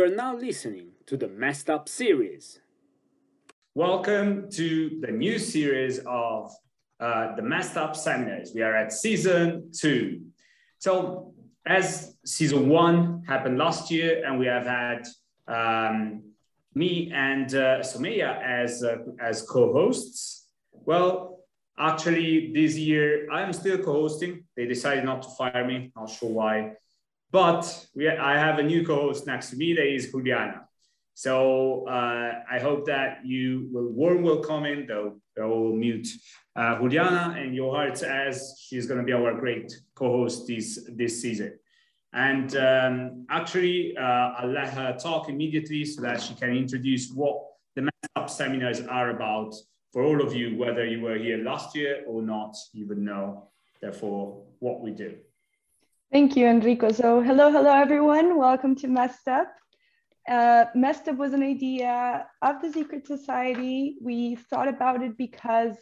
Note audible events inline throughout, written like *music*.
You are now listening to the Messed Up series. Welcome to the new series of uh, the Messed Up seminars. We are at season two. So, as season one happened last year, and we have had um, me and uh, as uh, as co-hosts. Well, actually, this year I am still co-hosting. They decided not to fire me. Not sure why. But we, I have a new co-host next to me. That is Juliana. So uh, I hope that you will warm welcome in, though I will mute uh, Juliana and your hearts as she's going to be our great co-host this this season. And um, actually, uh, I'll let her talk immediately so that she can introduce what the Messed Up seminars are about for all of you, whether you were here last year or not, you would know, therefore, what we do. Thank you, Enrico. So hello, hello, everyone. Welcome to Messed Up. Uh, Messed Up was an idea of the Secret Society. We thought about it because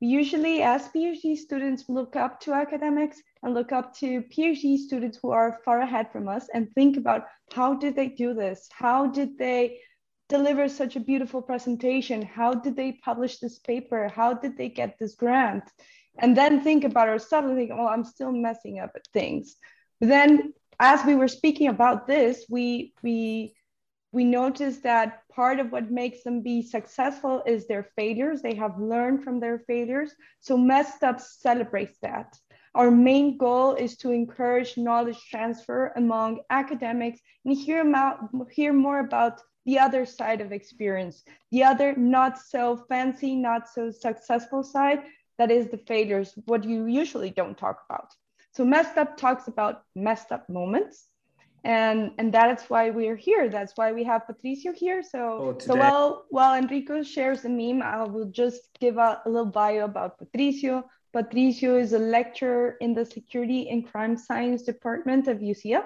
we usually, as PhD students, look up to academics and look up to PhD students who are far ahead from us and think about how did they do this? How did they deliver such a beautiful presentation? How did they publish this paper? How did they get this grant? And then think about ourselves and think, well, I'm still messing up at things. But then as we were speaking about this, we we we noticed that part of what makes them be successful is their failures. They have learned from their failures. So Messed Up celebrates that. Our main goal is to encourage knowledge transfer among academics and hear, about, hear more about the other side of experience, the other not so fancy, not so successful side, that is the failures, what you usually don't talk about. So messed up talks about messed up moments. And, and that is why we are here. That's why we have Patricio here. So, oh, so while, while Enrico shares the meme, I will just give a, a little bio about Patricio. Patricio is a lecturer in the Security and Crime Science Department of UCL.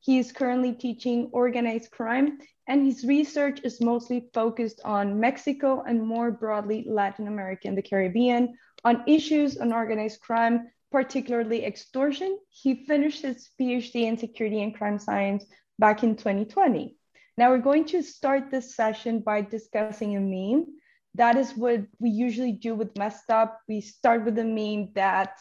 He is currently teaching organized crime, and his research is mostly focused on Mexico and more broadly Latin America and the Caribbean, on issues on organized crime, particularly extortion. He finished his PhD in security and crime science back in 2020. Now we're going to start this session by discussing a meme. That is what we usually do with Messed Up. We start with a meme that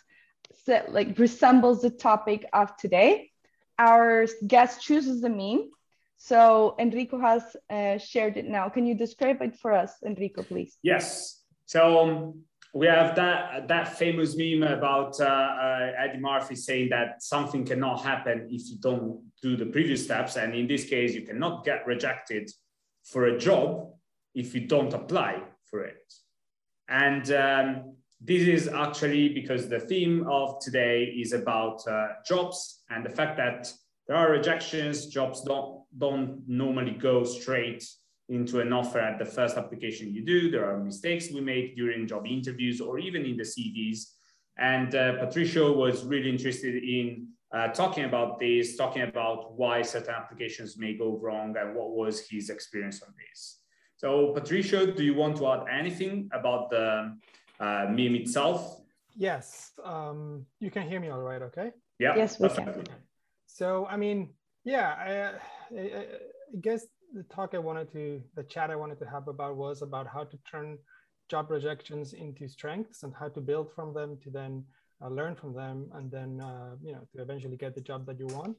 like resembles the topic of today. Our guest chooses the meme. So Enrico has uh, shared it now. Can you describe it for us, Enrico, please? Yes. So um, we have that that famous meme about uh, uh, Eddie Murphy saying that something cannot happen if you don't do the previous steps, and in this case, you cannot get rejected for a job if you don't apply for it. And um, this is actually because the theme of today is about uh, jobs and the fact that there are rejections. Jobs don't don't normally go straight into an offer at the first application you do. There are mistakes we make during job interviews or even in the CVs. And uh, Patricio was really interested in uh, talking about this, talking about why certain applications may go wrong and what was his experience on this. So Patricio, do you want to add anything about the uh, meme itself? Yes, um, you can hear me all right, okay? Yeah. Yes, we can. So, I mean, yeah, I, I, I guess the talk I wanted to, the chat I wanted to have about was about how to turn job rejections into strengths and how to build from them to then uh, learn from them and then, uh, you know, to eventually get the job that you want.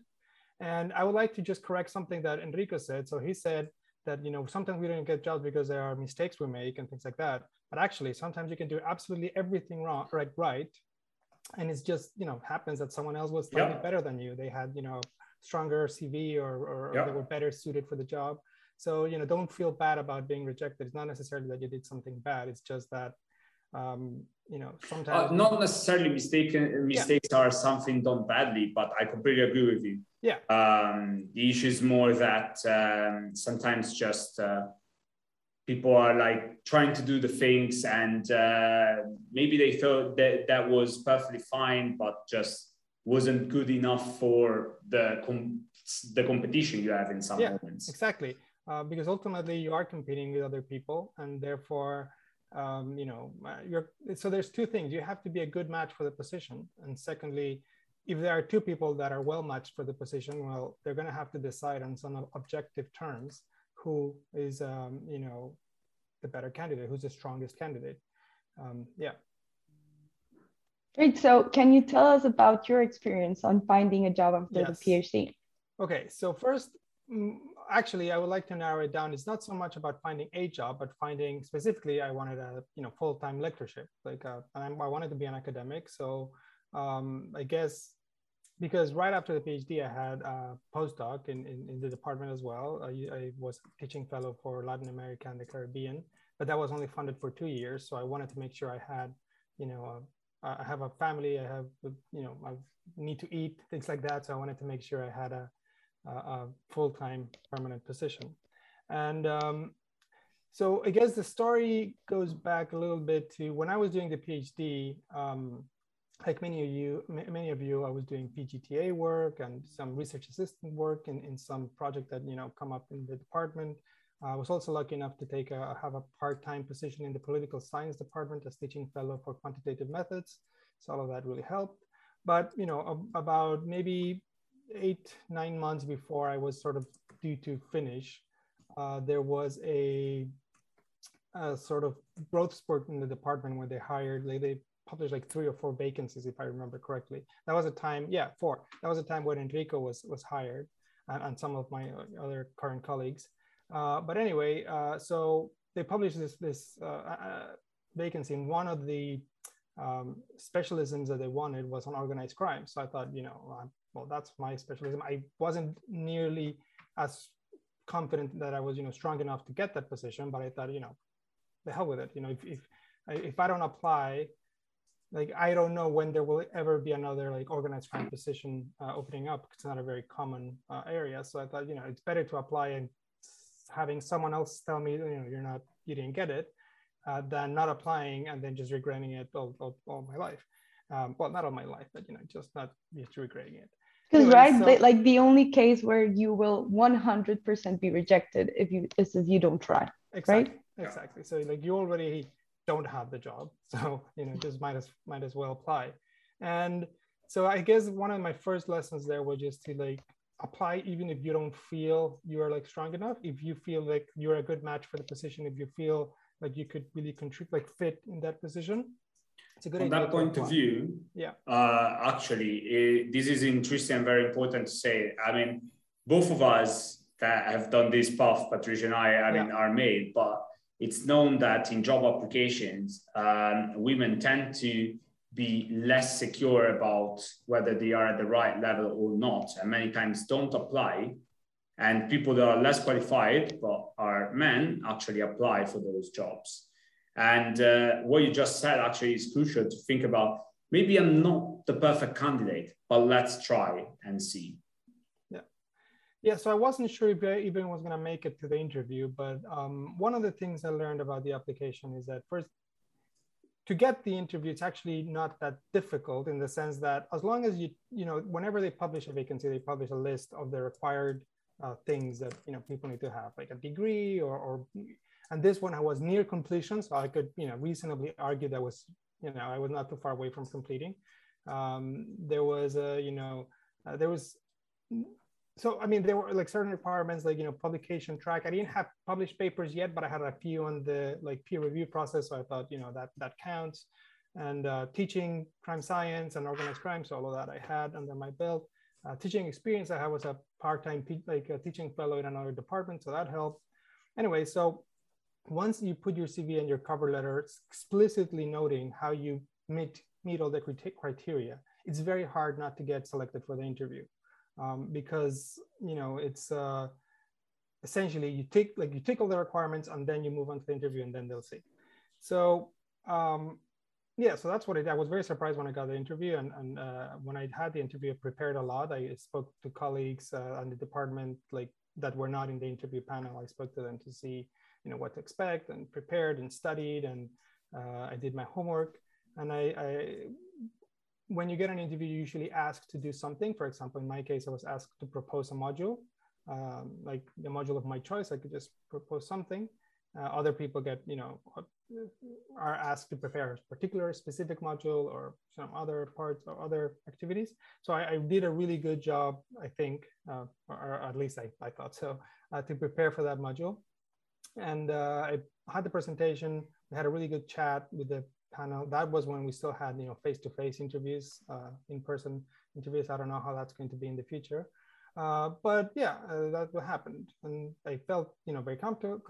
And I would like to just correct something that Enrico said. So he said that, you know, sometimes we don't get jobs because there are mistakes we make and things like that. But actually, sometimes you can do absolutely everything wrong, right, right. And it's just, you know, happens that someone else was slightly better than you. They had, you know, stronger CV or, or, yeah. they were better suited for the job. So, you know, don't feel bad about being rejected. It's not necessarily that you did something bad. It's just that, um, you know, sometimes. Uh, not necessarily mistaken, mistakes yeah. are something done badly, but I completely agree with you. Yeah. Um, the issue is more that um, sometimes just uh, people are like trying to do the things and uh, maybe they thought that that was perfectly fine, but just wasn't good enough for the com- the competition you have in some yeah, moments. Exactly, uh, because ultimately you are competing with other people, and therefore, um, you know, uh, you're. So there's two things: you have to be a good match for the position, and secondly, if there are two people that are well matched for the position, well, they're going to have to decide on some objective terms who is, um, you know, the better candidate, who's the strongest candidate. Um, yeah. Great. So, can you tell us about your experience on finding a job after yes. the PhD? Okay. So, first, mm, actually, I would like to narrow it down. It's not so much about finding a job, but finding specifically, I wanted a you know full time lectureship. Like, uh, I wanted to be an academic. So, um, I guess because right after the PhD, I had a postdoc in, in, in the department as well. I, I, was teaching fellow for Latin America and the Caribbean, but that was only funded for two years. So I wanted to make sure I had, you know, uh, I have a family, I have, you know, I need to eat, things like that. So I wanted to make sure I had a, a, a full-time permanent position. And um, so I guess the story goes back a little bit to when I was doing the PhD, um, like many of you, many of you, I was doing PGTA work and some research assistant work in, in some project that you know come up in the department. I was also lucky enough to take a have a part-time position in the political science department as teaching fellow for quantitative methods. So all of that really helped. But you know, about maybe eight nine months before I was sort of due to finish, uh, there was a, a, sort of growth spurt in the department where they hired like they published like three or four vacancies, if I remember correctly. That was a time, yeah, four. That was a time when Enrico was was hired, and, and some of my other current colleagues. Uh, but anyway, uh, so they published this this uh, uh vacancy, and one of the um, specialisms that they wanted was on organized crime. So I thought, you know, well, that's my specialism. I wasn't nearly as confident that I was, you know, strong enough to get that position, but I thought, you know, the hell with it. You know, if if if I don't apply, like I don't know when there will ever be another like organized crime position uh, opening up. It's not a very common uh, area, so I thought you know it's better to apply and having someone else tell me you know you're not you didn't get it uh, than not applying and then just regretting it all, all, all my life. Um, well, not all my life, but you know just not just regretting it. Because anyway, right, so, like the only case where you will 100% be rejected if you is if you don't try. Exactly. Right? Exactly. So like you already don't have the job. *laughs* So, you know, just might as might as well apply. And so I guess one of my first lessons there was just to like apply even if you don't feel you are like strong enough. If you feel like you're a good match for the position, if you feel like you could really contribute, like fit in that position. It's a good From that point of view, yeah. Uh, actually, it, this is interesting and very important to say. I mean, both of us that have done this path, Patricio and I, I yeah. mean, are made, but it's known that in job applications, um, women tend to be less secure about whether they are at the right level or not, and many times don't apply. And people that are less qualified but are men actually apply for those jobs. And uh, what you just said actually is crucial to think about. Maybe I'm not the perfect candidate, but let's try and see. Yeah, so I wasn't sure if I even was going to make it to the interview, but um, one of the things I learned about the application is that first, to get the interview, it's actually not that difficult in the sense that as long as you, you know, whenever they publish a vacancy, they publish a list of the required uh, things that, you know, people need to have, like a degree or, or, and this one I was near completion. So I could, you know, reasonably argue that was, you know, I was not too far away from completing. Um, there was a, you know, uh, there was so I mean, there were like certain requirements, like you know, publication track. I didn't have published papers yet, but I had a few on the like peer review process. So I thought, you know, that that counts. And uh, teaching crime science and organized crime, so all of that I had under my belt. Uh, teaching experience, I had was a part-time like a teaching fellow in another department, so that helped. Anyway, so once you put your CV and your cover letter explicitly noting how you meet meet all the criteria, it's very hard not to get selected for the interview um, because you know it's uh, essentially you take like you take all the requirements and then you move on to the interview and then they'll see. So um, yeah, so that's what I was very surprised when I got the interview, and, and uh, when I had the interview, I prepared a lot. I spoke to colleagues uh, on the department like that were not in the interview panel. I spoke to them to see you know what to expect, and prepared and studied, and uh, I did my homework. And I, I when you get an interview, you usually ask to do something. For example, in my case, I was asked to propose a module, um, like the module of my choice. I could just propose something. Uh, other people get, you know, are asked to prepare a particular specific module or some other parts or other activities. So I, I did a really good job, I think, uh, or, at least I, I thought so, uh, to prepare for that module. And uh, I had the presentation. We had a really good chat with the panel. That was when we still had, you know, face-to-face interviews, uh, in-person interviews. I don't know how that's going to be in the future. Uh, but yeah, uh, what happened. And I felt, you know, very conf-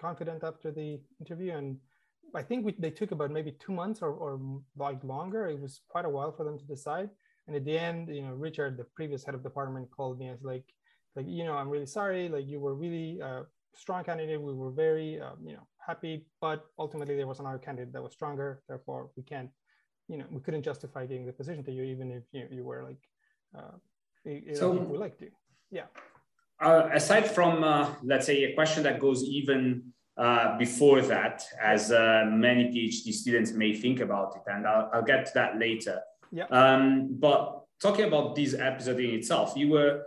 confident after the interview and I think we, they took about maybe two months or, or like longer. It was quite a while for them to decide. And at the end, you know, Richard, the previous head of department, called me as like, like you know, I'm really sorry. Like you were really a strong candidate. We were very, um, you know, happy. But ultimately, there was another candidate that was stronger. Therefore, we can't, you know, we couldn't justify giving the position to you, even if you, you were like, uh, so we like to. Yeah. Uh, aside from, uh, let's say, a question that goes even uh, before that, as uh, many PhD students may think about it, and I'll, I'll get to that later. Yeah. Um, but talking about this episode in itself, you were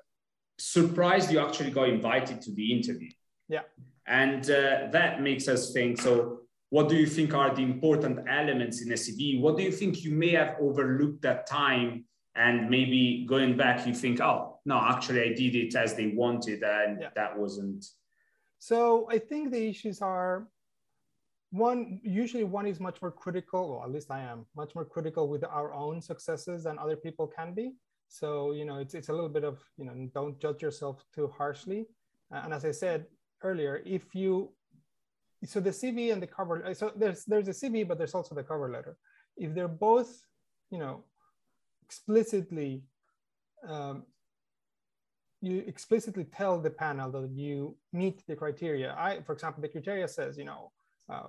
surprised you actually got invited to the interview. Yeah. And uh, that makes us think so, what do you think are the important elements in a CV? What do you think you may have overlooked that time? And maybe going back, you think, oh, no, actually, I did it as they wanted, and yeah. that wasn't so I think the issues are one, usually one is much more critical, or at least I am much more critical with our own successes than other people can be. So, you know, it's, it's a little bit of, you know, don't judge yourself too harshly. And as I said earlier, if you, so the CV and the cover, so there's, there's a CV, but there's also the cover letter. If they're both, you know, explicitly um, you explicitly tell the panel that you meet the criteria. I, for example, the criteria says, you know, uh,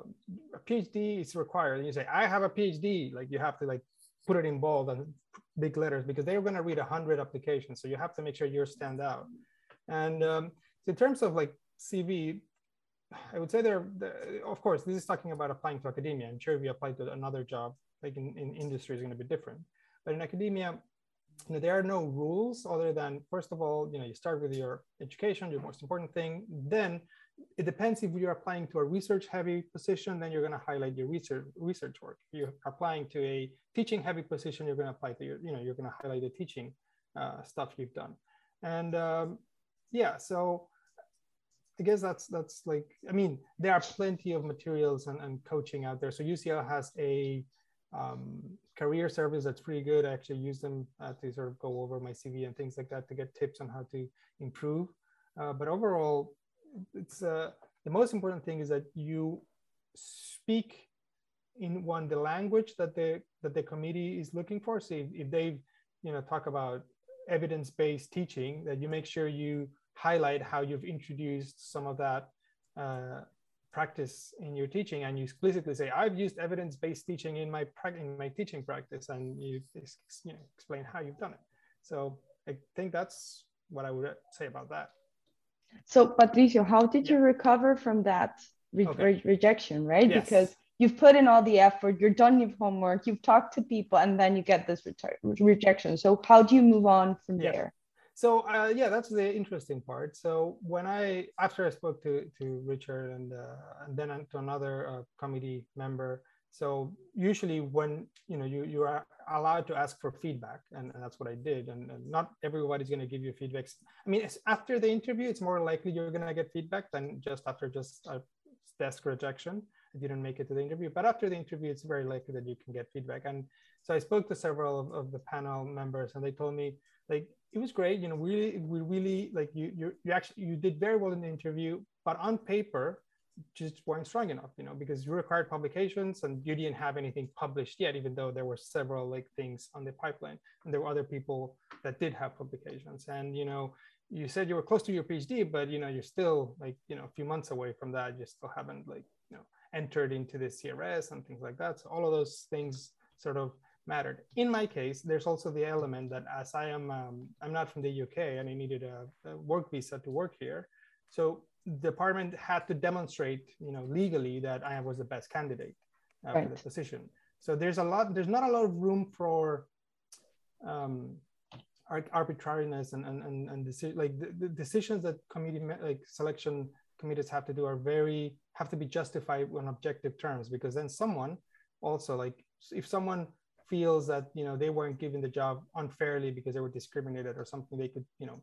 a PhD is required. And you say, I have a PhD. Like you have to like put it in bold and big letters because they're going to read a hundred applications. So you have to make sure yours stand out. And um, in terms of like CV, I would say there, of course, this is talking about applying to academia. I'm sure if you apply to another job, like in, in industry is going to be different. But in academia, you know, there are no rules other than first of all, you know, you start with your education, your most important thing. Then it depends if you're applying to a research heavy position, then you're going to highlight your research research work. If you're applying to a teaching heavy position, you're going to apply to your, you know, you're going to highlight the teaching uh, stuff you've done. And um, yeah, so I guess that's that's like, I mean, there are plenty of materials and, and coaching out there. So UCL has a um, career service that's pretty good. I actually use them uh, to sort of go over my CV and things like that to get tips on how to improve. Uh, but overall, it's uh, the most important thing is that you speak in one the language that the that the committee is looking for. So if, if they you know talk about evidence-based teaching, that you make sure you highlight how you've introduced some of that uh, practice in your teaching and you explicitly say i've used evidence-based teaching in my in my teaching practice and you, you know, explain how you've done it so i think that's what i would say about that so patricio how did yeah. you recover from that re okay. re rejection right yes. because you've put in all the effort you're done your homework you've talked to people and then you get this re rejection so how do you move on from yeah. there so uh, yeah, that's the interesting part. So when I after I spoke to to Richard and uh, and then to another uh, committee member. So usually when you know you you are allowed to ask for feedback, and, and that's what I did. And, and not everybody's going to give you feedback. I mean, after the interview, it's more likely you're going to get feedback than just after just a desk rejection. If you didn't make it to the interview, but after the interview, it's very likely that you can get feedback. And so I spoke to several of, of the panel members, and they told me like it was great. You know, really, we really like you. You, you actually you did very well in the interview, but on paper, just weren't strong enough. You know, because you required publications and you didn't have anything published yet, even though there were several like things on the pipeline, and there were other people that did have publications. And you know, you said you were close to your PhD, but you know, you're still like you know a few months away from that. You still haven't like you know entered into the CRS and things like that. So all of those things sort of mattered. In my case, there's also the element that as I am, um, I'm not from the UK and I needed a, a, work visa to work here. So the department had to demonstrate, you know, legally that I was the best candidate uh, right. for the position. So there's a lot, there's not a lot of room for um, arbitrariness and, and, and, and deci- like the, the, decisions that committee like selection committees have to do are very have to be justified on objective terms because then someone also like if someone feels that you know they weren't given the job unfairly because they were discriminated or something they could you know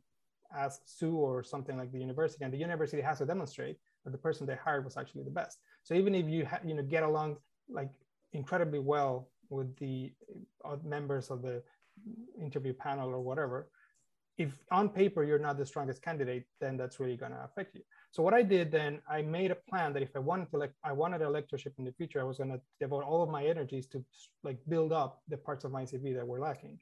ask sue or something like the university. And the university has to demonstrate that the person they hired was actually the best. So even if you ha- you know get along like incredibly well with the uh, members of the interview panel or whatever if on paper you're not the strongest candidate then that's really going to affect you so what I did then, I made a plan that if I wanted to, like, I wanted a lectureship in the future, I was going to devote all of my energies to like build up the parts of my CV that were lacking.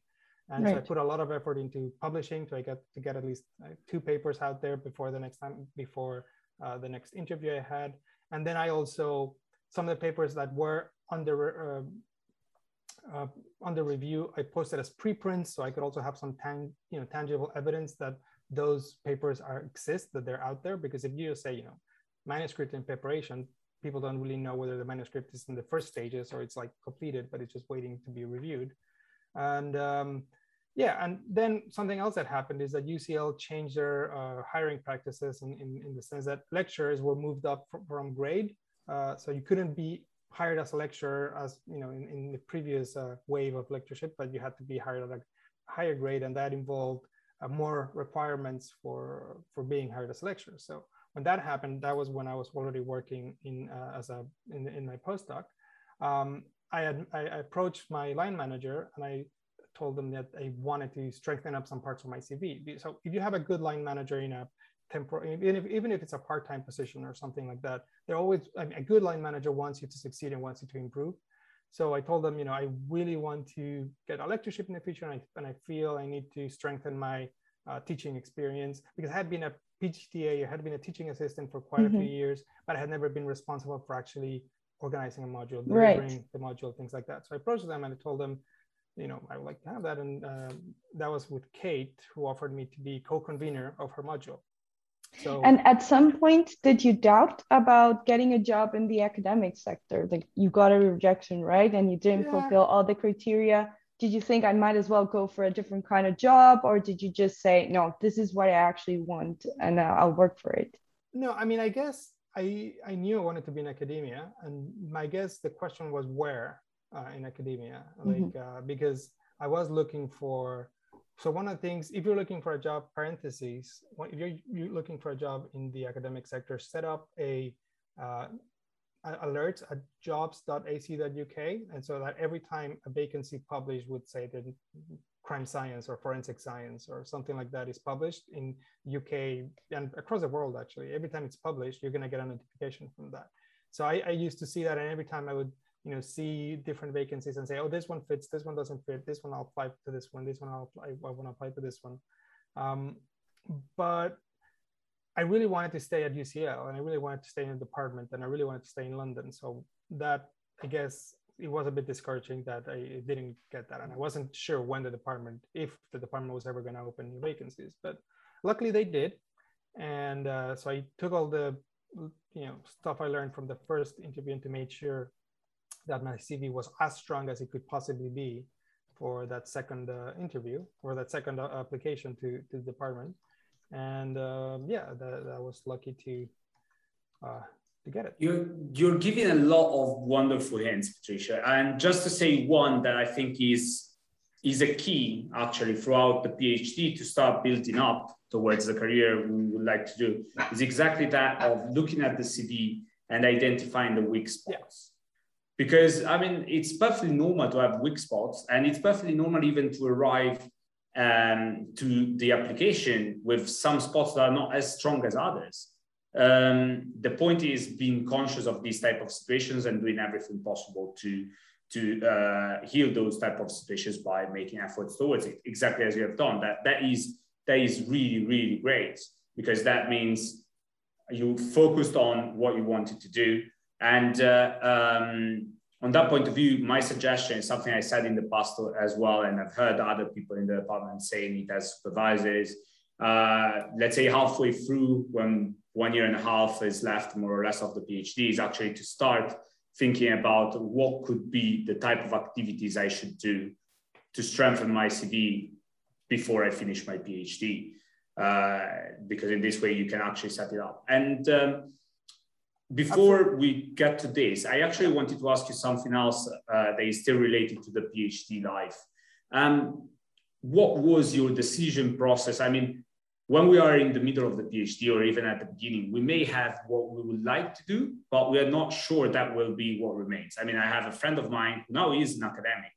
And right. so I put a lot of effort into publishing to get to get at least two papers out there before the next time, before uh, the next interview I had. And then I also some of the papers that were under uh, uh, under review, I posted as preprints, so I could also have some tang, you know tangible evidence that those papers are exist that they're out there because if you just say you know manuscript in preparation people don't really know whether the manuscript is in the first stages or it's like completed but it's just waiting to be reviewed. And um, yeah and then something else that happened is that ucl changed their uh, hiring practices in, in, in, the sense that lecturers were moved up from, from grade. Uh, so you couldn't be hired as a lecturer as you know in, in the previous uh, wave of lectureship but you had to be hired at a higher grade and that involved uh, more requirements for for being hired as a lecturer. So when that happened, that was when I was already working in uh, as a in, in my postdoc. Um, I had I, approached my line manager and I told them that I wanted to strengthen up some parts of my CV. So if you have a good line manager in a temporary, even if, even if it's a part-time position or something like that, they're always I mean, a good line manager wants you to succeed and wants you to improve. So I told them, you know, I really want to get a lectureship in the future, and I, and I feel I need to strengthen my uh, teaching experience because I had been a PGTA, I had been a teaching assistant for quite mm-hmm. a few mm-hmm. years, but I had never been responsible for actually organizing a module, delivering right. the module, things like that. So I approached them and I told them, you know, I would like to have that, and uh, that was with Kate, who offered me to be co-convener of her module. So, and at some point, did you doubt about getting a job in the academic sector? Like you got a rejection, right? And you didn't yeah. fulfill all the criteria. Did you think I might as well go for a different kind of job, or did you just say, no, this is what I actually want, and uh, I'll work for it? No, I mean, I guess I I knew I wanted to be in academia, and my guess the question was where uh, in academia, mm-hmm. like mm-hmm. uh, because I was looking for so one of the things, if you're looking for a job, parentheses, if you're, you're looking for a job in the academic sector, set up a uh, alert at jobs.ac.uk, and so that every time a vacancy published would say that crime science or forensic science or something like that is published in UK and across the world actually. Every time it's published, you're going to get a notification from that. So I, I used to see that, and every time I would you know see different vacancies and say oh this one fits this one doesn't fit this one i'll apply to this one this one i'll apply i want to apply to this one. Um, but i really wanted to stay at ucl and i really wanted to stay in the department and i really wanted to stay in london. So that i guess it was a bit discouraging that i didn't get that and i wasn't sure when the department if the department was ever going to open new vacancies but luckily they did. And uh, so i took all the you know stuff i learned from the first interview and to make sure that my CV was as strong as it could possibly be for that second uh, interview or that second uh, application to, to the department. And uh, yeah, that, that was lucky to uh, to get it. You're you're giving a lot of wonderful hints, Patricio. And just to say one that I think is is a key actually throughout the PhD to start building up towards the career we would like to do is exactly that of looking at the CV and identifying the weak spots because I mean it's perfectly normal to have weak spots, and it's perfectly normal even to arrive um, to the application with some spots that are not as strong as others. Um, the point is being conscious of these type of situations and doing everything possible to to uh, heal those type of situations by making efforts towards it. Exactly as you have done. That that is that is really really great because that means you focused on what you wanted to do and uh, um, on that point of view, my suggestion is something I said in the past as well, and I've heard other people in the department saying it as supervisors. Uh, let's say halfway through, when one year and a half is left, more or less, of the PhD, is actually to start thinking about what could be the type of activities I should do to strengthen my CV before I finish my PhD. uh, because in this way you can actually set it up. And um, before we get to this, I actually wanted to ask you something else uh, that is still related to the PhD life. Um, what was your decision process? I mean, when we are in the middle of the PhD or even at the beginning, we may have what we would like to do, but we are not sure that will be what remains. I mean, I have a friend of mine who now is an academic,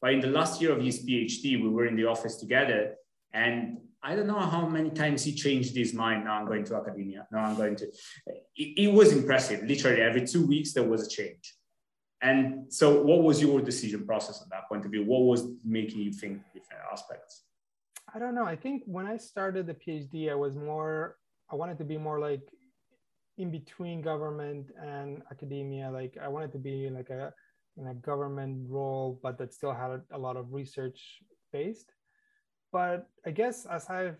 but in the last year of his PhD, we were in the office together and I don't know how many times he changed his mind. Now I'm going to academia. Now I'm going to. It, it, was impressive. Literally every two weeks there was a change. And so, what was your decision process at that point of view? What was making you think different aspects? I don't know. I think when I started the PhD, I was more. I wanted to be more like in between government and academia. Like I wanted to be like a in a government role, but that still had a lot of research based but I guess as I've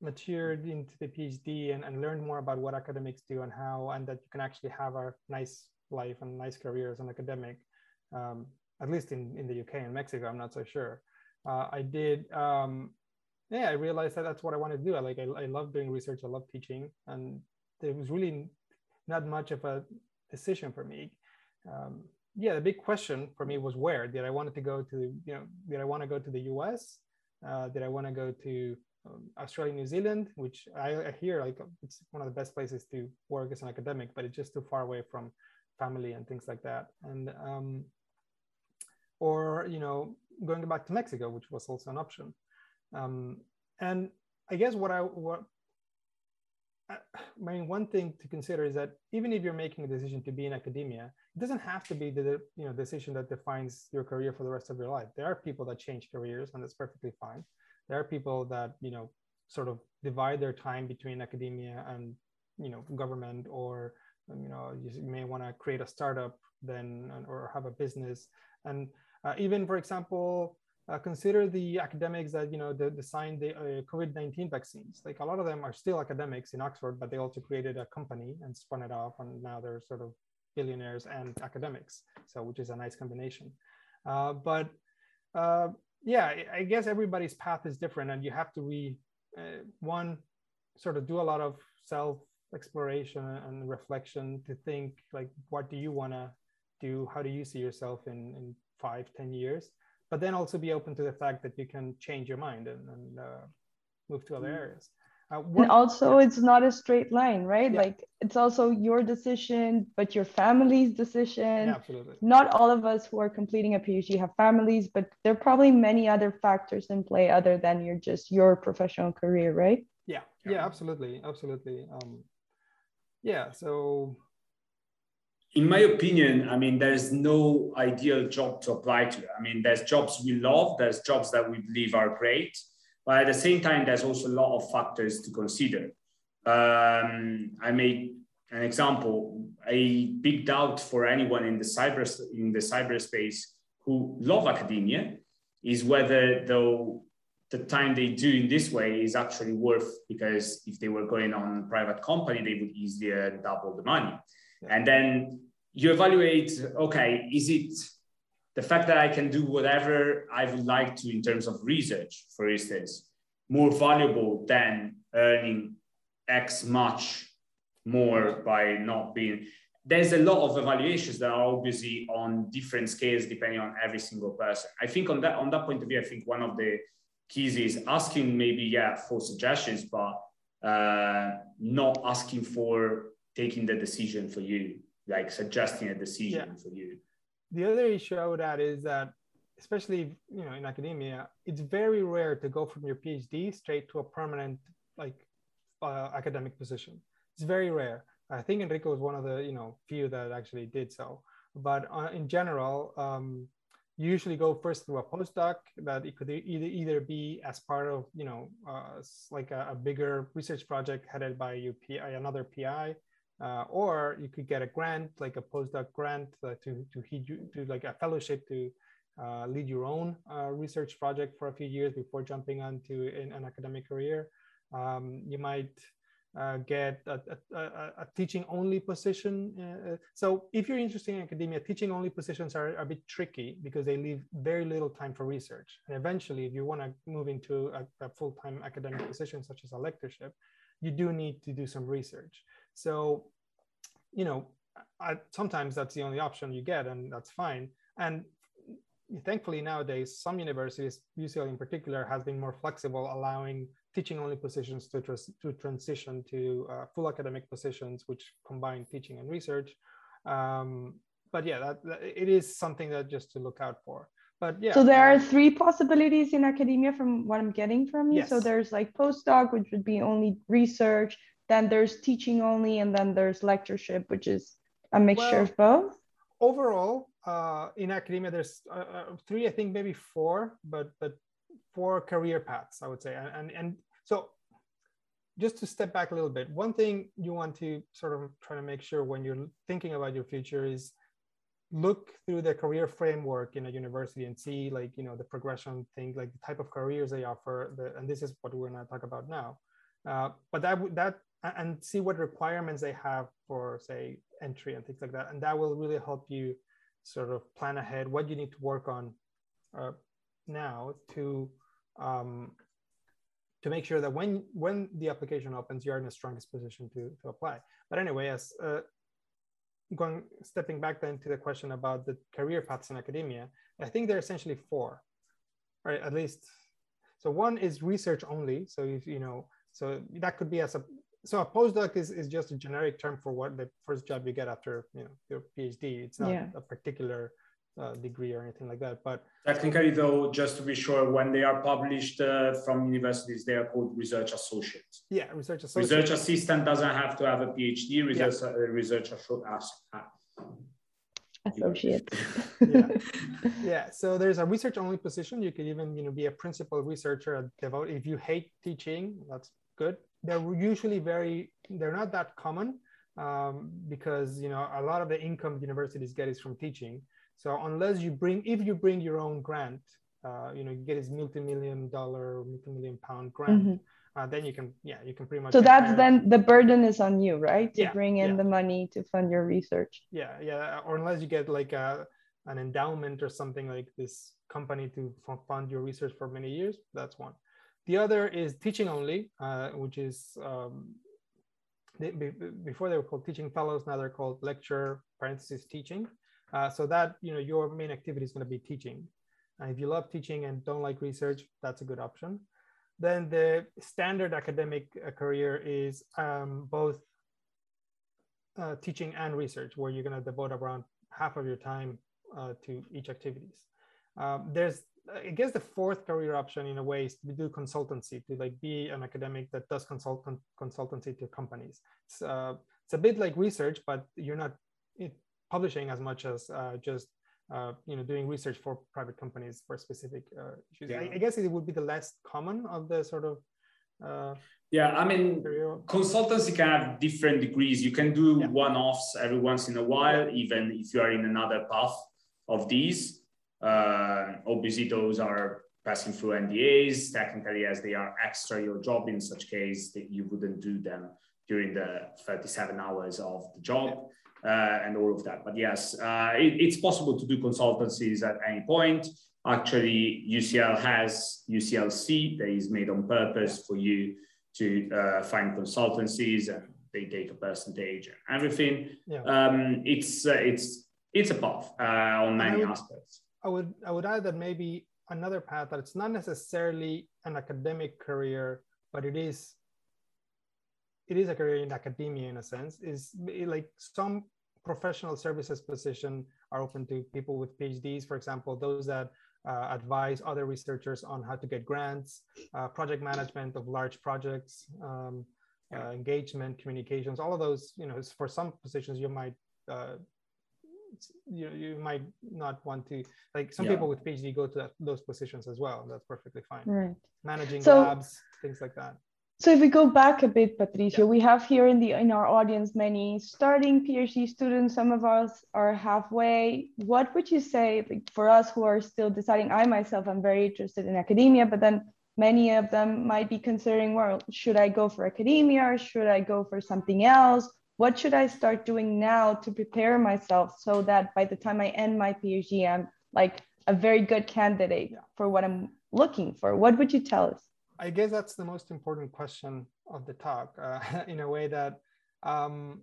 matured into the PhD and, and learned more about what academics do and how, and that you can actually have a nice life and nice career as an academic, um, at least in, in the UK and Mexico, I'm not so sure. Uh, I did, um, yeah, I realized that that's what I wanted to do. I like, I, I love doing research, I love teaching, and there was really not much of a decision for me. Um, yeah, the big question for me was where did I want to go to? You know, did I want to go to the U.S uh, did I want to go to um, Australia, New Zealand, which I, I, hear like it's one of the best places to work as an academic, but it's just too far away from family and things like that. And um, or you know going back to Mexico, which was also an option. Um, and I guess what I what I mean, one thing to consider is that even if you're making a decision to be in academia, it doesn't have to be the you know decision that defines your career for the rest of your life. There are people that change careers, and that's perfectly fine. There are people that you know sort of divide their time between academia and you know government, or um, you know you may want to create a startup then or have a business. And uh, even for example, uh, consider the academics that you know the, designed the uh, COVID-19 vaccines. Like a lot of them are still academics in Oxford, but they also created a company and spun it off, and now they're sort of billionaires and academics. So, which is a nice combination. Uh, but uh, yeah, I guess everybody's path is different, and you have to re uh, one sort of do a lot of self exploration and reflection to think like, what do you want to do? How do you see yourself in in five, ten years? but then also be open to the fact that you can change your mind and, and uh, move to other mm. areas. Uh, and also, it's not a straight line, right? Yeah. Like it's also your decision, but your family's decision. Yeah, absolutely. Not all of us who are completing a PhD have families, but there are probably many other factors in play other than your just your professional career, right? Yeah, yeah, absolutely, absolutely. Um, yeah, so in my opinion, I mean, there's no ideal job to apply to. I mean, there's jobs we love, there's jobs that we believe are great, but at the same time, there's also a lot of factors to consider. Um, I made an example. A big doubt for anyone in the cyber in the cyberspace who love academia is whether though the time they do in this way is actually worth because if they were going on private company, they would easily double the money. And then you evaluate, okay, is it the fact that I can do whatever I would like to in terms of research, for instance, more valuable than earning X much more by not being. There's a lot of evaluations that are obviously on different scales depending on every single person. I think on that on that point of view, I think one of the keys is asking maybe yeah for suggestions, but uh, not asking for taking the decision for you, like suggesting a decision yeah. for you. The other issue I would add is that, especially you know in academia, it's very rare to go from your PhD straight to a permanent like uh, academic position. It's very rare. I think Enrico was one of the you know few that actually did so. But uh, in general, um, you usually go first through a postdoc that it could either either be as part of you know uh, like a, a, bigger research project headed by you another PI uh, or you could get a grant, like a postdoc grant uh, to, to, to like a fellowship to uh, lead your own uh, research project for a few years before jumping onto an, an academic career. Um, you might uh, get a, a, a, a, teaching only position. Uh, uh, so if you're interested in academia, teaching only positions are, are, a bit tricky because they leave very little time for research. And eventually, if you want to move into a, full-time academic position, such as a lectureship, you do need to do some research. So, you know, I, sometimes that's the only option you get, and that's fine. And thankfully nowadays, some universities, UCL in particular, has been more flexible, allowing teaching only positions to, to transition to uh, full academic positions, which combine teaching and research. Um, but yeah, that, that, it is something that just to look out for. But yeah. So there are three possibilities in academia from what I'm getting from you. Yes. So there's like postdoc, which would be only research. Then there's teaching only, and then there's lectureship, which is a mixture well, of both. Overall, uh, in academia, there's uh, uh, three, I think maybe four, but but four career paths, I would say. And, and, and so just to step back a little bit, one thing you want to sort of try to make sure when you're thinking about your future is look through the career framework in a university and see like, you know, the progression thing, like the type of careers they offer. The, and this is what we're gonna talk about now. Uh, but that, that, and see what requirements they have for say entry and things like that. And that will really help you sort of plan ahead what you need to work on uh, now to um, to make sure that when when the application opens, you're in the strongest position to, to apply. But anyway, as uh, going stepping back then to the question about the career paths in academia, I think there are essentially four, right? At least. So one is research only. So if you know, so that could be as a so a postdoc is, is just a generic term for what the first job you get after you know your PhD. It's not yeah. a particular uh, degree or anything like that. But technically, though, just to be sure, when they are published uh, from universities, they are called research associates. Yeah, research associate. Research assistant doesn't have to have a PhD. Research yeah. uh, research associate. *laughs* yeah. *laughs* yeah. So there's a research only position. You could even you know be a principal researcher at Devote. If you hate teaching, that's good. They're usually very. They're not that common um, because you know a lot of the income universities get is from teaching so unless you bring, if you bring your own grant, uh, you know, you get this multi-million dollar, multi-million pound grant, mm-hmm. uh, then you can, yeah, you can pretty much. So that's then the burden is on you, right? To yeah, bring in yeah. the money to fund your research. Yeah, yeah. Or unless you get like a, an endowment or something like this company to fund your research for many years, that's one. The other is teaching only, uh, which is um, they, before they were called teaching fellows, now they're called lecture parentheses teaching. Uh, so that, you know, your main activity is going to be teaching. And if you love teaching and don't like research, that's a good option. Then the standard academic uh, career is um, both uh, teaching and research, where you're going to devote around half of your time uh, to each activities. Um, there's, I guess, the fourth career option in a way is to do consultancy, to like be an academic that does consult consultancy to companies. It's, uh, it's a bit like research, but you're not publishing as much as uh, just uh, you know doing research for private companies for specific uh, issues. Yeah. I, I, guess it would be the less common of the sort of. Uh, yeah, I mean, consultancy can have different degrees. You can do yeah. one-offs every once in a while, even if you are in another path of these. Uh, obviously, those are passing through NDAs technically as they are extra your job. In such case, that you wouldn't do them during the 37 hours of the job. Uh, and all of that. But yes, uh, it, it's possible to do consultancies at any point. Actually, UCL has UCLC that is made on purpose for you to uh, find consultancies and they take a percentage and everything. Yeah. Um, it's uh, it's it's a path uh, on many I would, aspects. I would I would add that maybe another path that it's not necessarily an academic career, but it is it is a career in academia in a sense is like some professional services position are open to people with PhDs, for example, those that uh, advise other researchers on how to get grants, uh, project management of large projects, um, uh, engagement, communications, all of those, you know, for some positions you might, uh, you, you might not want to, like some yeah. people with PhD go to that, those positions as well. That's perfectly fine. Right. Managing so, labs, things like that. So if we go back a bit, Patricio, yeah. we have here in the in our audience many starting PhD students. Some of us are halfway. What would you say like, for us who are still deciding? I myself, I'm very interested in academia, but then many of them might be considering, well, should I go for academia or should I go for something else? What should I start doing now to prepare myself so that by the time I end my PhD, I'm like a very good candidate yeah. for what I'm looking for? What would you tell us? I guess that's the most important question of the talk, uh, *laughs* in a way that. Um,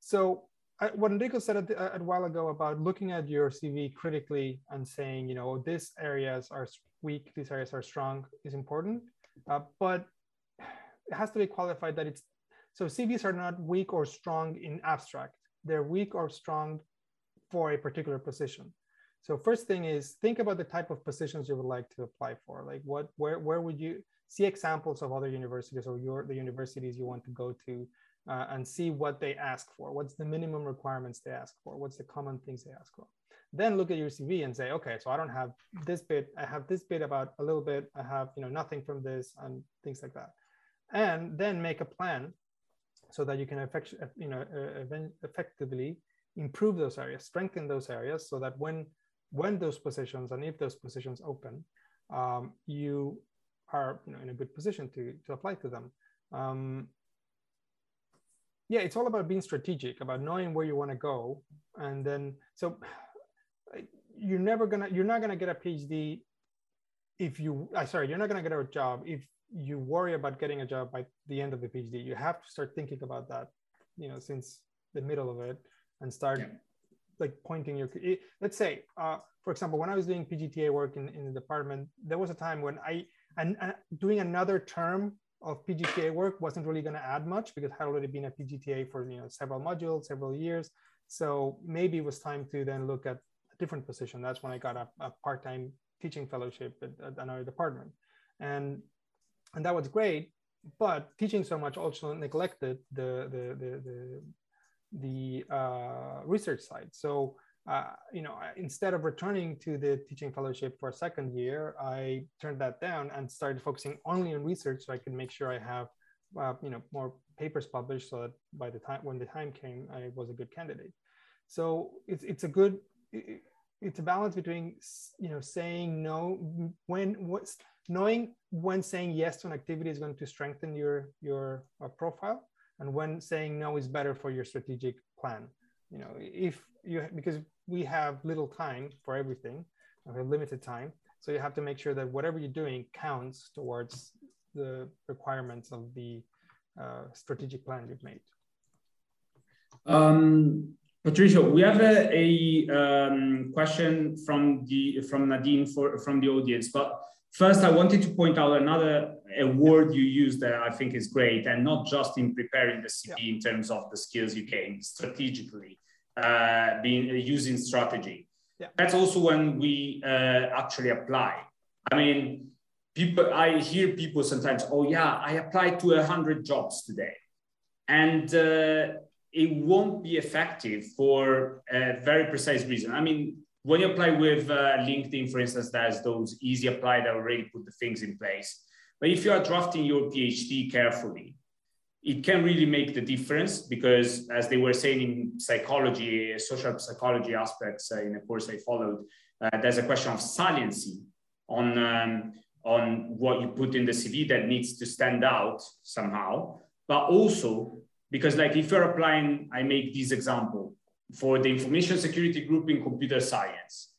so, I, what Enrico said a, a, while ago about looking at your CV critically and saying, you know, these areas are weak, these areas are strong, is important, uh, but it has to be qualified that it's so CVs are not weak or strong in abstract; they're weak or strong for a particular position. So first thing is think about the type of positions you would like to apply for. Like what, where, where would you see examples of other universities or your the universities you want to go to, uh, and see what they ask for. What's the minimum requirements they ask for? What's the common things they ask for? Then look at your CV and say, okay, so I don't have this bit. I have this bit about a little bit. I have you know nothing from this and things like that. And then make a plan so that you can effect, you know, uh, effectively improve those areas, strengthen those areas, so that when when those positions and if those positions open, um, you are you know, in a good position to, to apply to them. Um, yeah, it's all about being strategic, about knowing where you want to go. And then, so you're never gonna, you're not gonna get a PhD if you, I sorry, you're not gonna get a job if you worry about getting a job by the end of the PhD. You have to start thinking about that, you know, since the middle of it and start yeah like pointing your let's say uh, for example when i was doing pgta work in, in the department there was a time when i and, and doing another term of pgta work wasn't really going to add much because i had already been a pgta for you know several modules several years. So maybe it was time to then look at a different position. That's when i got a, a part-time teaching fellowship at, at another department. And and that was great but teaching so much also neglected the the the, the the uh, research side. So, uh, you know, instead of returning to the teaching fellowship for a second year, I turned that down and started focusing only on research so I could make sure I have, uh, you know, more papers published so that by the time when the time came, I was a good candidate. So it's, it's a good, it's a balance between, you know, saying no when what's knowing when saying yes to an activity is going to strengthen your, your uh, profile and when saying no is better for your strategic plan. You know if you because we have little time for everything we have limited time so you have to make sure that whatever you're doing counts towards the requirements of the uh, strategic plan you've made. Um, Patricio, we have a, a um, question from the from Nadine for from the audience, but First, I wanted to point out another a word you use that I think is great, and not just in preparing the CV yeah. in terms of the skills you gain strategically, uh, being uh, using strategy. Yeah. That's also when we uh, actually apply. I mean, people. I hear people sometimes, "Oh yeah, I applied to a hundred jobs today," and uh, it won't be effective for a very precise reason. I mean, when you apply with uh, LinkedIn, for instance, there's those easy apply that already put the things in place. But if you are drafting your PhD carefully, it can really make the difference because, as they were saying in psychology, social psychology aspects uh, in a course I followed, uh, there's a question of saliency on um, on what you put in the CV that needs to stand out somehow. But also because, like, if you're applying, I make this example for the information security group in computer science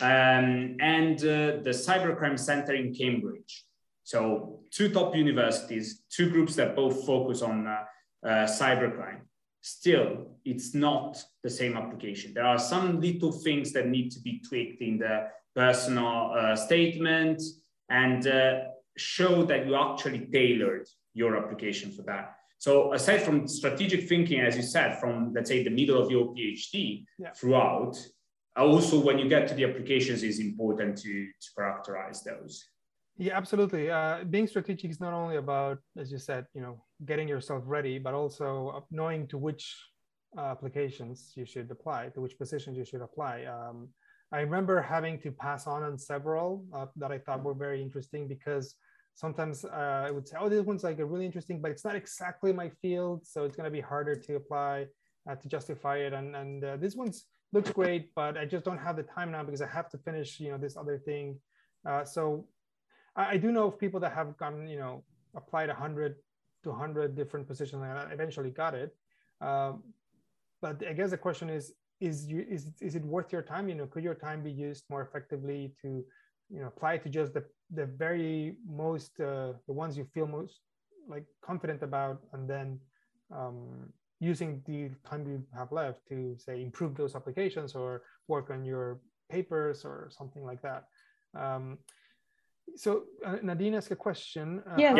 um, and uh, the cybercrime center in Cambridge. So two top universities, two groups that both focus on uh, uh, cybercrime. Still, it's not the same application. There are some little things that need to be tweaked in the personal uh, statement and uh, show that you actually tailored your application for that. So aside from strategic thinking, as you said, from let's say the middle of your PhD yeah. throughout, also when you get to the applications is important to, to characterize those. Yeah, absolutely. Uh, being strategic is not only about, as you said, you know, getting yourself ready, but also knowing to which uh, applications you should apply, to which positions you should apply. Um, I remember having to pass on on several uh, that I thought were very interesting because sometimes uh, I would say, oh, this one's like a really interesting, but it's not exactly my field. So it's going to be harder to apply uh, to justify it. And, and uh, this one's looks great, but I just don't have the time now because I have to finish, you know, this other thing. So I, I do know of people that have gone, you know, applied 100 to 100 different positions and eventually got it. Um, but I guess the question is, is you is, is it worth your time? You know, could your time be used more effectively to, you know, apply to just the the very most uh, the ones you feel most like confident about, and then um, using the time you have left to say improve those applications or work on your papers or something like that. Um, so uh, Nadine asked a question. Uh, yes,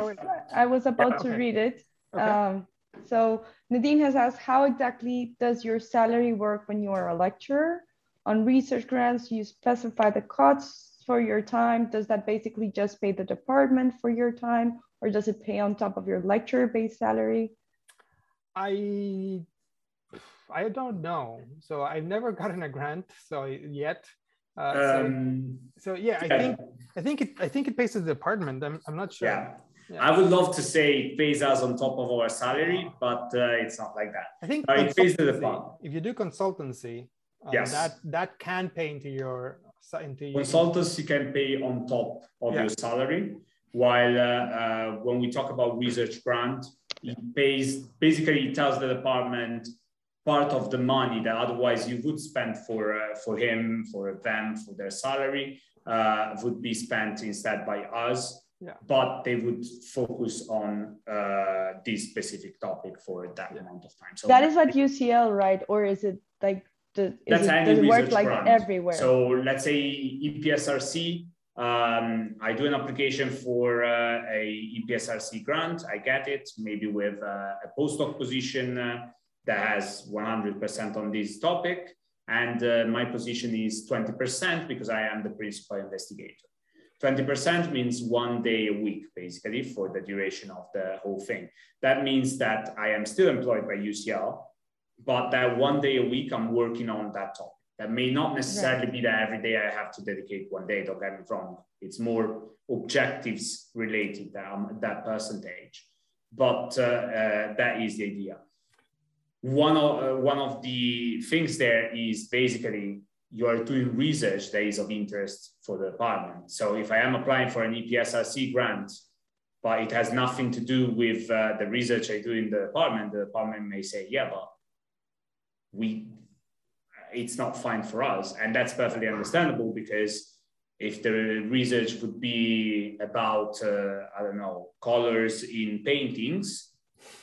I was about yeah, okay. to read it. Okay. Um, so Nadine has asked, how exactly does your salary work when you are a lecturer? On research grants, you specify the costs for your time. Does that basically just pay the department for your time or does it pay on top of your lecturer-based salary? I I don't know. So I've never *laughs* gotten a grant so yet. Uh, so, um, so, yeah, I think I think it I think it pays the department. I'm, I'm not sure. Yeah. yeah. I would love to say it pays us on top of our salary, but uh, it's not like that. I think it pays the department. If you do consultancy, uh, yes. that that can pay into your into your consultancy can pay on top of yeah. your salary. While uh, uh, when we talk about research grant, it pays basically it tells the department part of the money that otherwise you would spend for uh, for him, for them, for their salary uh, would be spent instead by us. Yeah. But they would focus on uh, this specific topic for that yeah. amount of time. So that is what UCL, right? Or is it like the, That's it, does it work like grant. everywhere? So let's say EPSRC, um, I do an application for uh, a EPSRC grant. I get it, maybe with uh, a postdoc position uh, that has 100% on this topic. And uh, my position is 20% because I am the principal investigator. 20% means one day a week, basically, for the duration of the whole thing. That means that I am still employed by UCL, but that one day a week I'm working on that topic. That may not necessarily right. be that every day I have to dedicate one day, don't get me wrong. It's more objectives related, um, that percentage. But uh, uh, that is the idea one of uh, one of the things there is basically you are doing research that is of interest for the department. So if I am applying for an EPSRC grant, but it has nothing to do with uh, the research I do in the department, the department may say, yeah, but we, it's not fine for us. And that's perfectly understandable because if the research would be about, uh, I don't know, colors in paintings,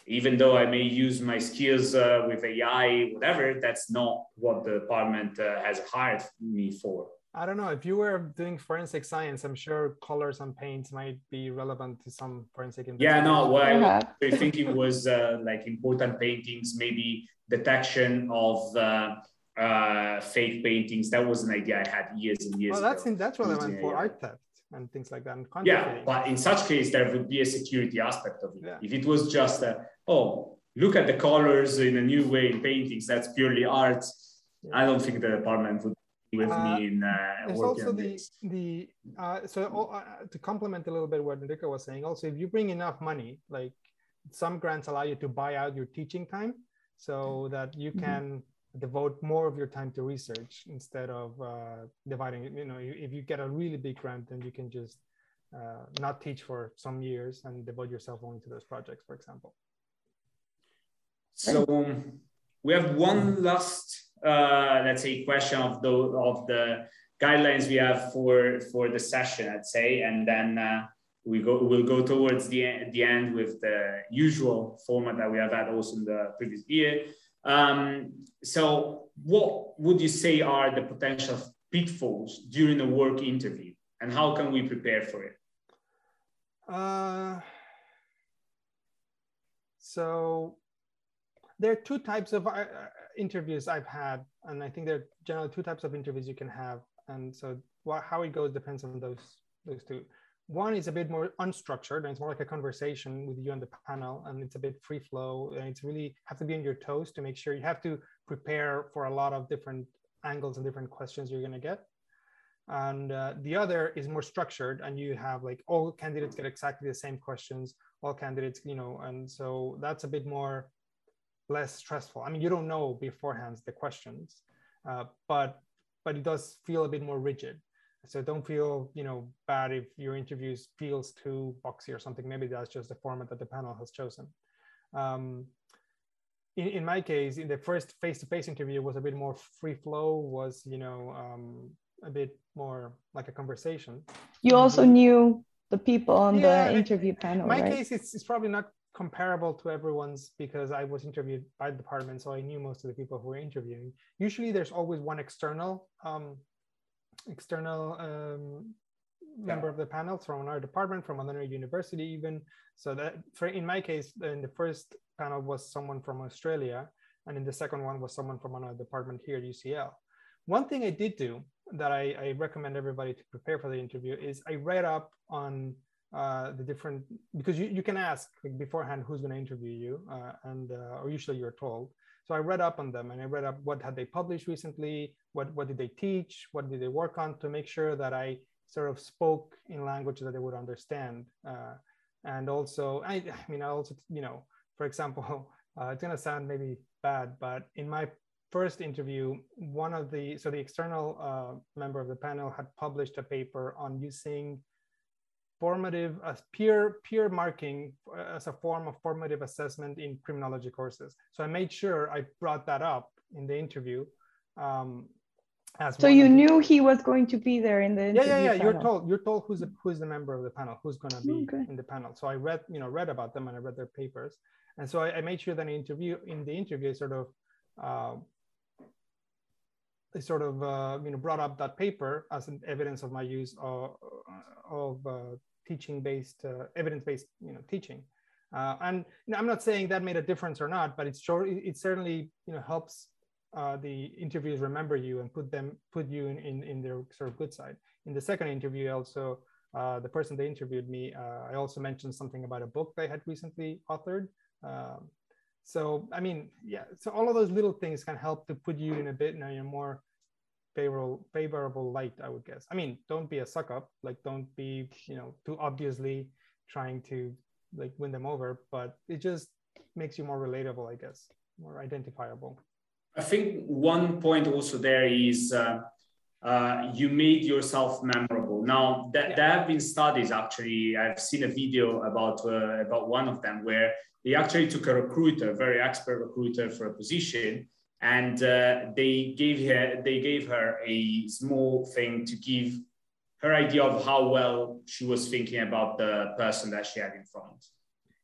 even though I may use my skills uh, with AI, whatever, that's not what the department uh, has hired me for. I don't know. If you were doing forensic science, I'm sure colors and paints might be relevant to some forensic Yeah, no, what I was thinking was uh, like important paintings, maybe detection of uh, uh, fake paintings. That was an idea I had years and years well, that's ago. In, that's relevant for art theft and things like that. And yeah, but in such case, there would be a security aspect of it. Yeah. If it was just, a, oh, look at the colors in a new way in paintings, that's purely art. Yeah. I don't think the department would be with uh, me in uh, There's also the, the uh, so uh, to complement a little bit what Enrico was saying, also, if you bring enough money, like some grants allow you to buy out your teaching time so that you mm-hmm. can devote more of your time to research instead of uh, dividing it. You know, if you get a really big grant, then you can just uh, not teach for some years and devote yourself only to those projects, for example. So um, we have one last, uh, let's say, question of the of the guidelines we have for for the session, I'd say, and then uh, we go we'll go towards the the end with the usual format that we have had also in the previous year. Um, so, what would you say are the potential pitfalls during a work interview, and how can we prepare for it? Uh, so, there are two types of uh, interviews I've had, and I think there are generally two types of interviews you can have, and so how it goes depends on those those two. One is a bit more unstructured and it's more like a conversation with you on the panel and it's a bit free flow and it's really have to be on your toes to make sure you have to prepare for a lot of different angles and different questions you're going to get. And uh, the other is more structured and you have like all candidates get exactly the same questions, all candidates, you know, and so that's a bit more less stressful. I mean, you don't know beforehand the questions, uh, but but it does feel a bit more rigid. So don't feel, you know, bad if your interviews feels too boxy or something. Maybe that's just the format that the panel has chosen. Um, in, in my case, in the first face-to-face interview was a bit more free flow, was, you know, um, a bit more like a conversation. You also mm-hmm. knew the people on yeah, the interview panel. My right? case, it's, it's probably not comparable to everyone's because I was interviewed by the department, so I knew most of the people who were interviewing. Usually, there's always one external um, external um, member of the panel from another department, from another university, even. So that, for in my case, in the first panel was someone from Australia, and in the second one was someone from another department here at UCL. One thing I did do that I, I recommend everybody to prepare for the interview is I read up on uh, the different because you, you can ask like beforehand who's going to interview you uh, and uh, or usually you're told so i read up on them and i read up what had they published recently what what did they teach what did they work on to make sure that i sort of spoke in language that they would understand uh, and also I, I mean i also you know for example *laughs* uh, it's to sound maybe bad but in my first interview one of the so the external uh, member of the panel had published a paper on using formative as peer peer marking uh, as a form of formative assessment in criminology courses. So I made sure I brought that up in the interview. Um, as so you knew he was going to be there in the yeah yeah yeah panel. you're told you're told who's the, who's the member of the panel who's going to be okay. in the panel so i read you know read about them and i read their papers and so i, I made sure that in interview in the interview sort of uh, I sort of uh, you know brought up that paper as an evidence of my use of, of uh, teaching based, uh, evidence based, you know, teaching. Uh, and you know, I'm not saying that made a difference or not, but it's sure it certainly you know helps uh, the interviews remember you and put them put you in, in, in their sort of good side. In the second interview, also uh, the person that interviewed me, uh, I also mentioned something about a book they had recently authored. Um, so I mean, yeah. So all of those little things can help to put you in a bit in a more favorable favorable light i would guess. I mean don't be a suck up. Like don't be you know too obviously trying to like win them over but it just makes you more relatable i guess more identifiable. I think one point also there is uh, uh, you made yourself memorable. Now that yeah. there have been studies actually. I've seen a video about uh, about one of them where they actually took a recruiter very expert recruiter for a position and uh, they gave her they gave her a small thing to give her idea of how well she was thinking about the person that she had in front.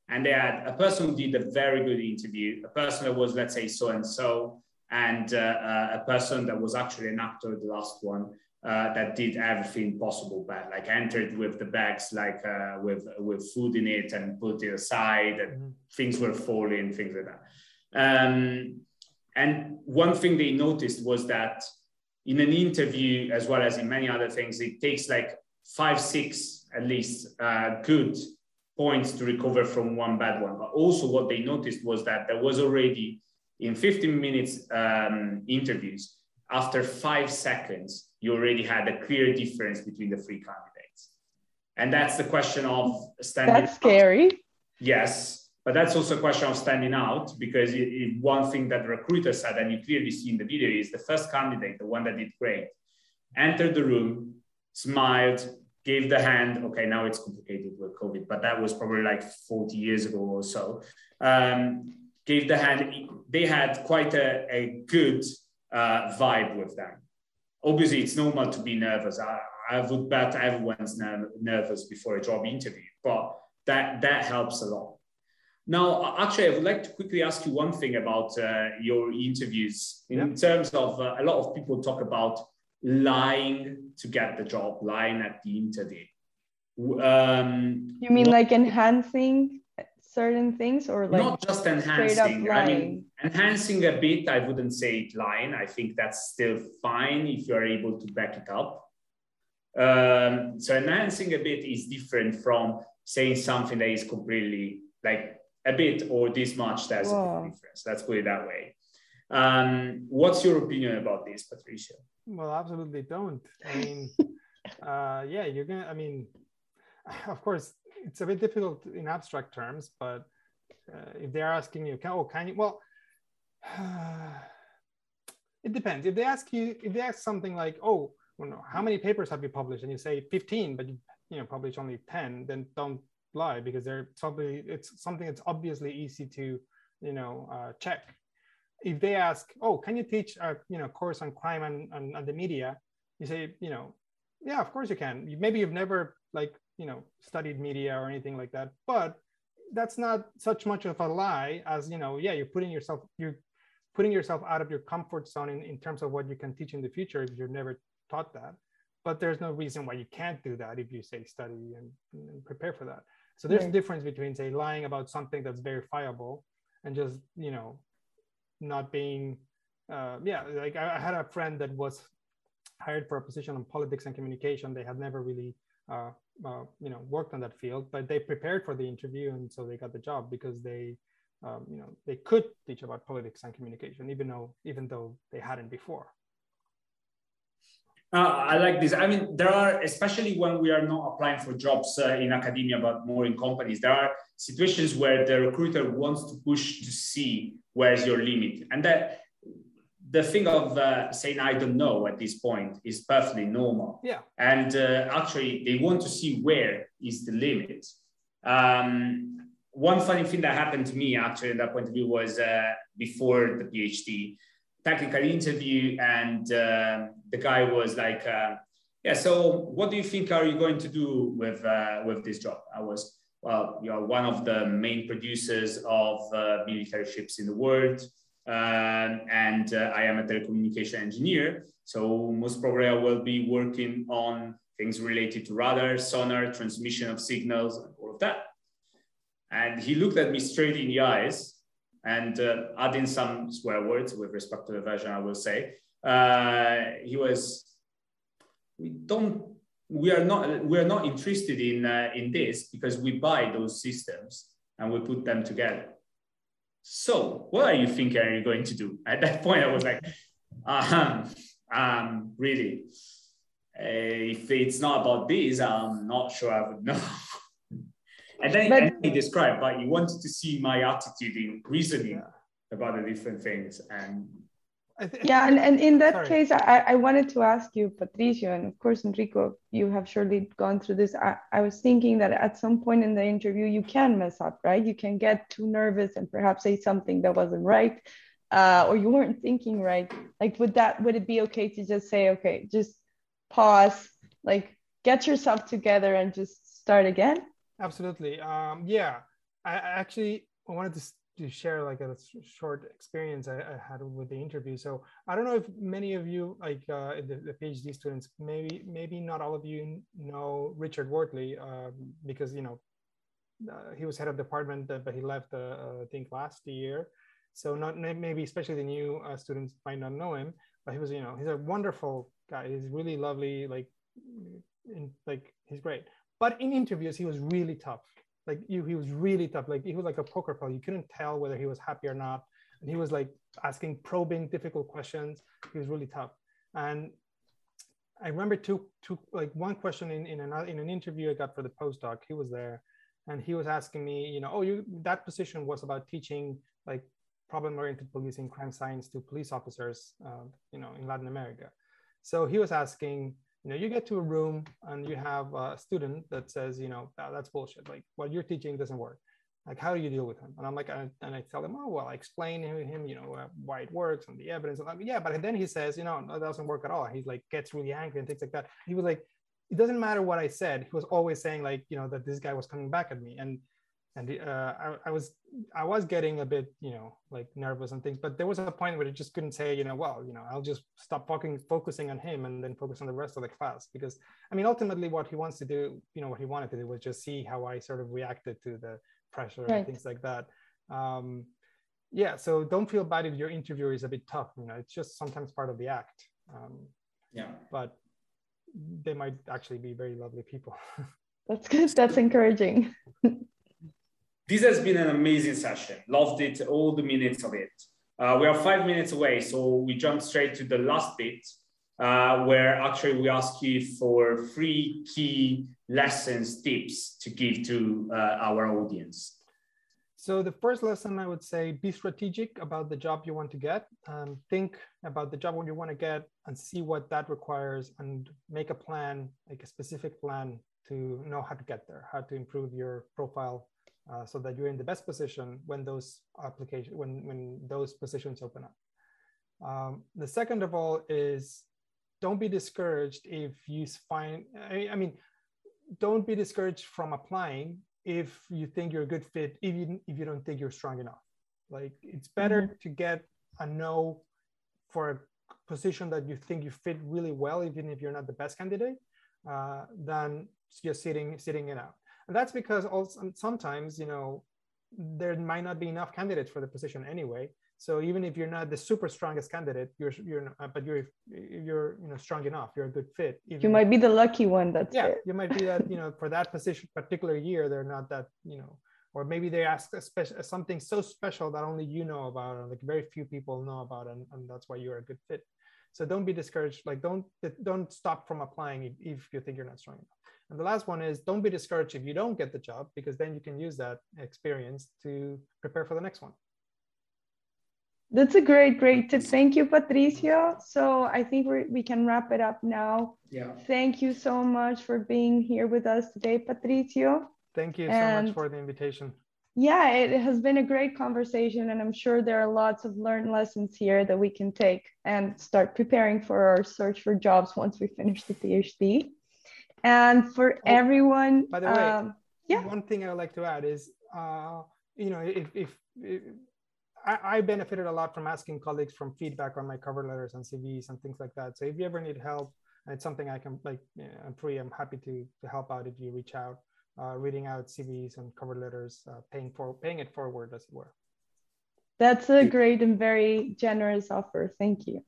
And they had a person who did a very good interview, a person that was, let's say, so and so, and uh, uh, a person that was actually an actor, the last one, uh, that did everything possible but like entered with the bags like uh, with with food in it and put it aside and mm-hmm. things were falling things like that um, and one thing they noticed was that in an interview, as well as in many other things, it takes like five, six at least uh, good points to recover from one bad one. But also, what they noticed was that there was already in 15 minutes um, interviews, after five seconds, you already had a clear difference between the three candidates. And that's the question of standing. That's scary. Yes. But that's also a question of standing out because it, it, one thing that the recruiter said, and you clearly see in the video, is the first candidate, the one that did great, entered the room, smiled, gave the hand. Okay, now it's complicated with COVID, but that was probably like 40 years ago or so. Um, gave the hand. They had quite a, a good uh, vibe with them. Obviously, it's normal to be nervous. I, I would bet everyone's ner- nervous before a job interview, but that that helps a lot. Now, actually, I would like to quickly ask you one thing about uh, your interviews in yeah. terms of uh, a lot of people talk about lying to get the job, lying at the interview. Um, you mean like enhancing certain things or like not just enhancing? I mean, enhancing a bit, I wouldn't say lying. I think that's still fine if you're able to back it up. Um, so enhancing a bit is different from saying something that is completely like a bit or this much, there's Whoa. a difference. Let's put it that way. Um, what's your opinion about this, Patricio? Well, absolutely don't. I mean, *laughs* uh, yeah, you're gonna. I mean, *laughs* of course, it's a bit difficult in abstract terms, but uh, if they're asking you, can, oh, can you? Well, *sighs* it depends. If they ask you, if they ask something like, oh, well, no, how many papers have you published? And you say 15, but you, you know, publish only 10, then don't lie because they're probably, it's something that's obviously easy to, you know, uh, check. If they ask, oh, can you teach a, you know, course on crime and, and, and the media? You say, you know, yeah, of course you can. Maybe you've never like, you know, studied media or anything like that, but that's not such much of a lie as, you know, yeah, you're putting yourself, you're putting yourself out of your comfort zone in, in terms of what you can teach in the future if you've never taught that. But there's no reason why you can't do that if you say study and, and prepare for that. So there's right. a difference between say lying about something that's verifiable and just, you know, not being uh, yeah, like I, I, had a friend that was hired for a position on politics and communication. They had never really, uh, uh, you know, worked on that field, but they prepared for the interview, and so they got the job because they, um, you know, they could teach about politics and communication, even though even though they hadn't before. Uh, I like this. I mean, there are, especially when we are not applying for jobs uh, in academia, but more in companies, there are situations where the recruiter wants to push to see where's your limit. And that the thing of uh, saying I don't know at this point is perfectly normal. Yeah. And uh, actually, they want to see where is the limit. Um, one funny thing that happened to me actually at that point of view was uh, before the PhD technical interview, and uh, the guy was like, uh, "Yeah, so what do you think are you going to do with uh, with this job?" I was, "Well, you're one of the main producers of military ships in the world." Um, and uh, I am a telecommunication engineer. So most probably I will be working on things related to radar, sonar, transmission of signals, and all of that. And he looked at me straight in the eyes and uh, adding some swear words with respect to the version, I will say. Uh, he was, we don't, we are not, we are not interested in, uh, in this because we buy those systems and we put them together so what are you thinking are you going to do? *laughs* At that point, I was like, um, um really, uh, if it's not about this, I'm not sure I would know. *laughs* and then but, and he described, but he wanted to see my attitude in reasoning about the different things. And yeah, and, and in that Sorry. case, I, I wanted to ask you, Patricio, and of course, Enrico, you have surely gone through this. I, I was thinking that at some point in the interview, you can mess up, right? You can get too nervous and perhaps say something that wasn't right, uh, or you weren't thinking right. Like, would that would it be okay to just say, okay, just pause, like get yourself together and just start again? Absolutely. Um, yeah, I, I actually wanted to to share like a short experience I, I, had with the interview. So I don't know if many of you, like uh, the, the, PhD students, maybe maybe not all of you know Richard Wortley uh, because you know uh, he was head of department, but he left uh, uh, I think last year. So not maybe especially the new uh, students might not know him, but he was you know he's a wonderful guy. He's really lovely, like in, like he's great. But in interviews, he was really tough like you, he was really tough. Like he was like a poker player. You couldn't tell whether he was happy or not. And he was like asking probing, difficult questions. He was really tough. And I remember two, two like one question in in an in an interview I got for the postdoc. He was there, and he was asking me, you know, oh, you that position was about teaching like problem-oriented policing, crime science to police officers, uh, you know, in Latin America. So he was asking, you know, you get to a room and you have a student that says, you know, oh, that's bullshit. Like what you're teaching doesn't work. Like, how do you deal with him? And I'm like, and I tell him, oh, well, I explain to him, you know, uh, why it works and the evidence. And I'm like, yeah, but then he says, you know, no, it doesn't work at all. He's like, gets really angry and things like that. He was like, it doesn't matter what I said. He was always saying like, you know, that this guy was coming back at me. And and uh, I, I, was I was getting a bit you know like nervous and things, but there was a point where I just couldn't say you know well you know I'll just stop fucking focusing on him and then focus on the rest of the class because I mean ultimately what he wants to do you know what he wanted to do was just see how I sort of reacted to the pressure right. and things like that. Um, yeah, so don't feel bad if your interviewer is a bit tough. You know, it's just sometimes part of the act. Um, yeah, but they might actually be very lovely people. *laughs* That's good. That's encouraging. *laughs* This has been an amazing session. Loved it, all the minutes of it. Uh, we are five minutes away, so we jump straight to the last bit, uh, where actually we ask you for three key lessons, tips to give to uh, our audience. So the first lesson I would say, be strategic about the job you want to get. Um, think about the job you want to get and see what that requires and make a plan, like a specific plan to know how to get there, how to improve your profile uh, so that you're in the best position when those application when when those positions open up. Um, the second of all is don't be discouraged if you find I, I mean don't be discouraged from applying if you think you're a good fit even if you don't think you're strong enough like it's better mm-hmm. to get a no for a position that you think you fit really well even if you're not the best candidate uh, than just sitting sitting it out and that's because also sometimes you know there might not be enough candidates for the position anyway. So even if you're not the super strongest candidate you're you're uh, but you're you're you know strong enough you're a good fit you might be the lucky one that's yeah it. you might be that you know for that position particular year they're not that you know or maybe they ask a special something so special that only you know about and like very few people know about and, and that's why you're a good fit. So don't be discouraged like don't don't stop from applying if, if you think you're not strong enough and the last one is don't be discouraged if you don't get the job, because then you can use that experience to prepare for the next one. That's a great, great tip. Thank you, Patricio. So I think we we can wrap it up now. Yeah. Thank you so much for being here with us today, Patricio. Thank you and so much for the invitation. Yeah, it has been a great conversation, and I'm sure there are lots of learned lessons here that we can take and start preparing for our search for jobs once we finish the PhD. And for oh, everyone, by the way, um, yeah. One thing I would like to add is, uh, you know, if, if, if I, I, benefited a lot from asking colleagues from feedback on my cover letters and CVs and things like that. So if you ever need help, and it's something I can like, you know, I'm free. I'm happy to to help out if you reach out, uh, reading out CVs and cover letters, uh, paying for paying it forward, as it were. That's a great and very generous offer. Thank you.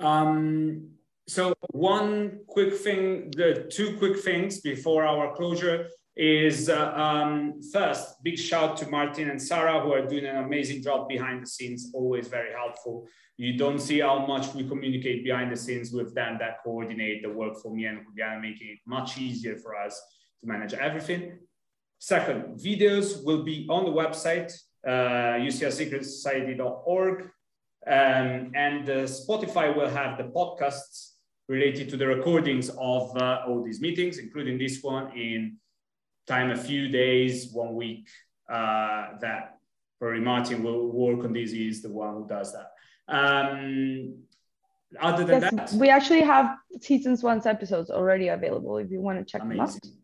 Um, so one quick thing, the two quick things before our closure is uh, um, first, big shout to Martin and Sarah who are doing an amazing job behind the scenes, always very helpful. You don't see how much we communicate behind the scenes with them that coordinate the work for me and Juliana, making it much easier for us to manage everything. Second, videos will be on the website, uh, uclsecretsociety.org. Um, and uh, Spotify will have the podcasts related to the recordings of uh, all these meetings, including this one in time a few days, one week, uh, that probably Martin will work on this. He's the one who does that. Um, other than yes, that, we actually have seasons one's episodes already available if you want to check amazing. them out.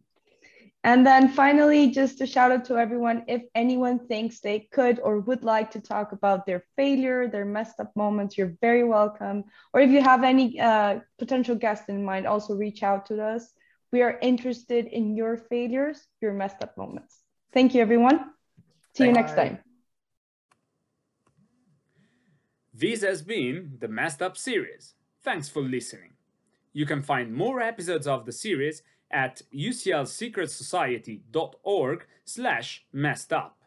And then finally, just a shout out to everyone. If anyone thinks they could or would like to talk about their failure, their messed up moments, you're very welcome. Or if you have any uh, potential guests in mind, also reach out to us. We are interested in your failures, your messed up moments. Thank you, everyone. See Bye. you next time. This has been the Messed Up series. Thanks for listening. You can find more episodes of the series at uclsecretsociety.org slash messed up.